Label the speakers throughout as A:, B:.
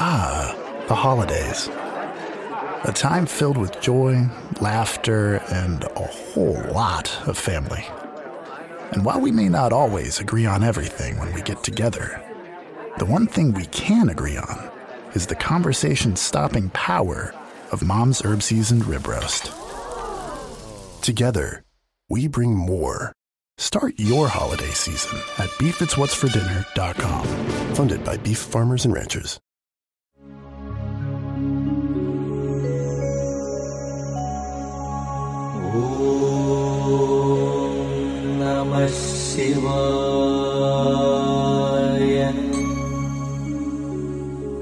A: Ah, the holidays. A time filled with joy, laughter, and a whole lot of family. And while we may not always agree on everything when we get together, the one thing we can agree on is the conversation stopping power of Mom's Herb Seasoned Rib Roast. Together, we bring more. Start your holiday season at beefitswhatsfordinner.com. Funded by Beef Farmers and Ranchers.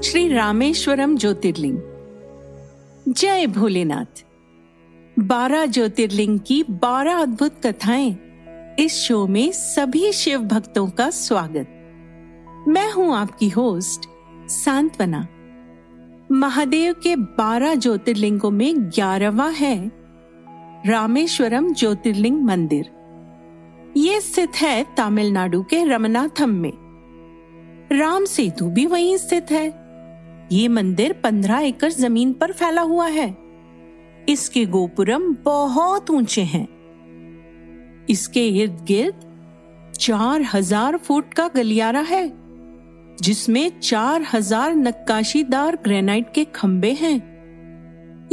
B: Shri Rameswaram ज्योतिर्लिंग। जय भोलेनाथ। बारह ज्योतिर्लिंग की बारह अद्भुत कथाएँ इस show में सभी शिव भक्तों का स्वागत। मैं हूँ आपकी होस्ट सांत्वना। महादेव के बारह ज्योतिर्लिंगों में ग्यारहवा है रामेश्वरम ज्योतिर्लिंग मंदिर। ये स्थित है तमिलनाडु के रमनाथम में। राम सेतु भी वहीं स्थित है। ये मंदिर पंद्रह एकड़ ज़मीन पर फैला हुआ है। इसके गोपुरम बहुत ऊँचे हैं। इसके इर्द गिर्द चार हज़ार फुट का गलियारा है, जिसमें चार हज़ार नक्काशीदार ग्रेनाइट के खंबे हैं।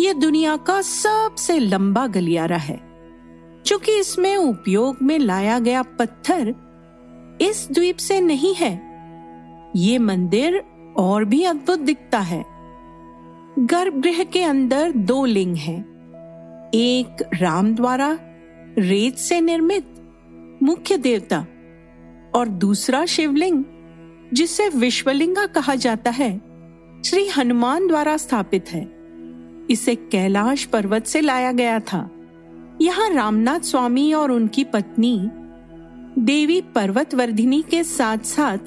B: यह दुनिया का सबसे लंबा गलियारा है। चूँकि इसमें उपयोग में लाया गया पत्थर इस द्वीप से नहीं है, ये मंदिर और भी अद्भुत दिखता है। गर्भगृह के अंदर दो लिंग हैं, एक राम द्वारा रेत से निर्मित मुख्य देवता और दूसरा शिवलिंग, जिसे विश्वलिंगा कहा जाता है, श्री हनुमान द्वारा स्थापित है। इसे कैलाश पर्वत से लाया गया था। यहाँ रामनाथ स्वामी और उनकी पत्नी, देवी पर्वतवर्धिनी के साथ साथ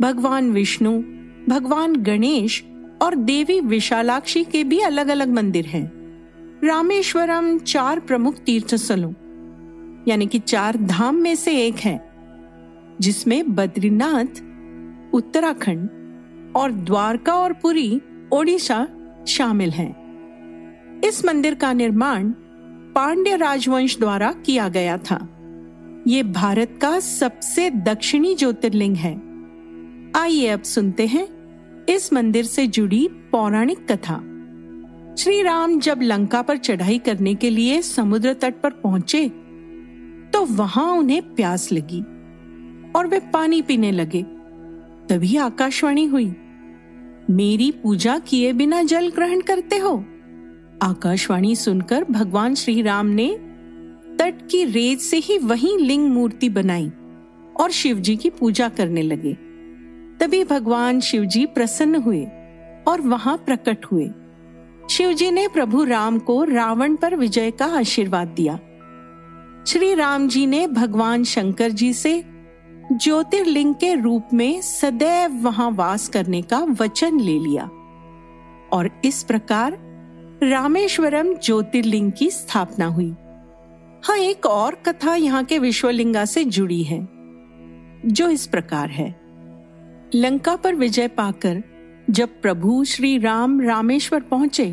B: भगवान विष्णु, भगवान गणेश और देवी विशालाक्षी के भी अलग अलग मंदिर हैं। रामेश्वरम चार प्रमुख तीर्थ स्थलों यानी कि चार धाम में से एक है, जिसमें बद्रीनाथ, उत्तराखंड और द्वारका और पुरी, ओडिशा शामिल हैं। इस मंदिर का निर्माण पांड्य राजवंश द्वारा किया गया था। ये भारत का सबसे दक्षिणी ज्योतिर्लिंग है। आइए अब सुनते हैं इस मंदिर से जुड़ी पौराणिक कथा। श्री राम जब लंका पर चढ़ाई करने के लिए समुद्र तट पर पहुँचे तो वहाँ उन्हें प्यास लगी और वे पानी पीने लगे। तभी आकाशवाणी हुई, मेरी पूजा किए बिना जल ग्रहण करते हो? आकाशवाणी सुनकर भगवान श्री राम ने तट की रेत से ही वही लिंग मूर्ति बनाई और शिवजी की पूजा करने लगे। तभी भगवान शिवजी प्रसन्न हुए और वहाँ प्रकट हुए। शिवजी ने प्रभु राम को रावण पर विजय का आशीर्वाद दिया। श्री राम जी ने भगवान शंकर जी से ज्योतिर्लिंग के रूप में सदैव वहाँ वास करने का वचन ले लिया और इस प्रकार रामेश्वरम ज्योतिर्लिंग की स्थापना हुई। हाँ एक और कथा यहाँ के विश्वलिंगा से जुड़ी है, जो इस प्रकार है। लंका पर विजय पाकर जब प्रभु श्री राम रामेश्वर पहुँचे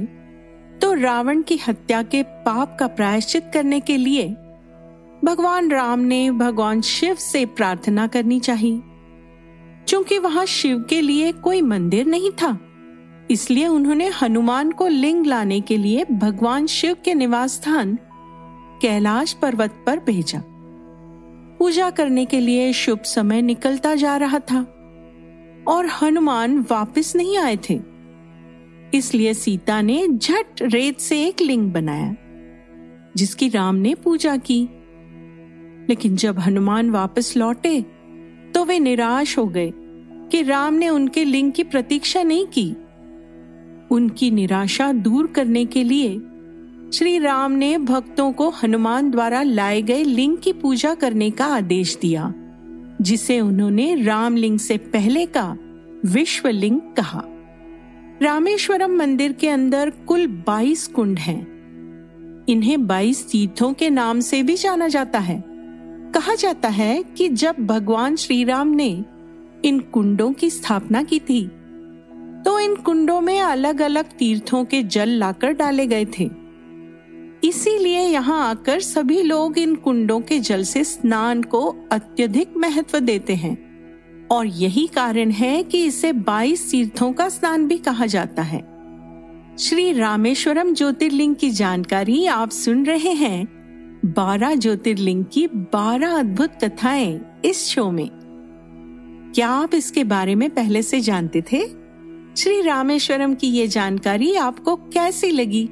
B: तो रावण की हत्या के पाप का प्रायश्चित करने के लिए भगवान राम ने भगवान शिव से प्रार्थना करनी चाहिए, क्योंकि वहाँ शिव के लिए कोई मंदिर नहीं था। इसलिए उन्होंने हनुमान को लिंग लाने के लिए भगवान शिव के निवास स्थान, कैलाश पर्वत पर भेजा। पूजा करने के लिए शुभ समय निकलता जा रहा था और हनुमान वापस नहीं आए थे। इसलिए सीता ने झट रेत से एक लिंग बनाया, जिसकी राम ने पूजा की। लेकिन जब हनुमान वापस लौटे तो वे निराश हो गए कि राम ने उनके लिंग की प्रतीक्षा नहीं की। उनकी निराशा दूर करने के लिए श्री राम ने भक्तों को हनुमान द्वारा लाए गए लिंग की पूजा करने का आदेश दिया, जिसे उन्होंने रामलिंग से पहले का विश्वलिंग कहा रामेश्वरम मंदिर के अंदर कुल 22 कुंड हैं। इन्हें 22 तीर्थों के नाम से भी जाना जाता है कहा जाता है कि जब भगवान श्री राम ने इन कुंडों की स्थापना की थी तो इन कुंडों में अलग अलग तीर्थों के जल लाकर डाले गए थे। इसीलिए यहाँ आकर सभी लोग इन कुंडों के जल से स्नान को अत्यधिक महत्व देते हैं। और यही कारण है कि इसे 22 तीर्थों का स्नान भी कहा जाता है। श्री रामेश्वरम ज्योतिर्लिंग की जानकारी आप सुन रहे हैं। बारह ज्योतिर्लिंग की बारह अद्भुत कथाएँ इस शो में। क्या आप इसके बारे में पहले से जानते थे? श्री रामेश्वरम की ये जानकारी आपको कैसी लगी?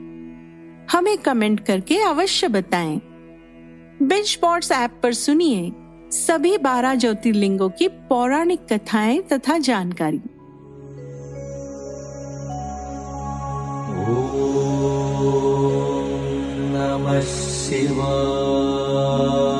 B: हमें कमेंट करके अवश्य बताएँ। बिंच स्पॉट्स ऐप पर सुनिए सभी बारह ज्योतिर्लिंगों की पौराणिक कथाएँ तथा जानकारी।
C: नमः शिवाय।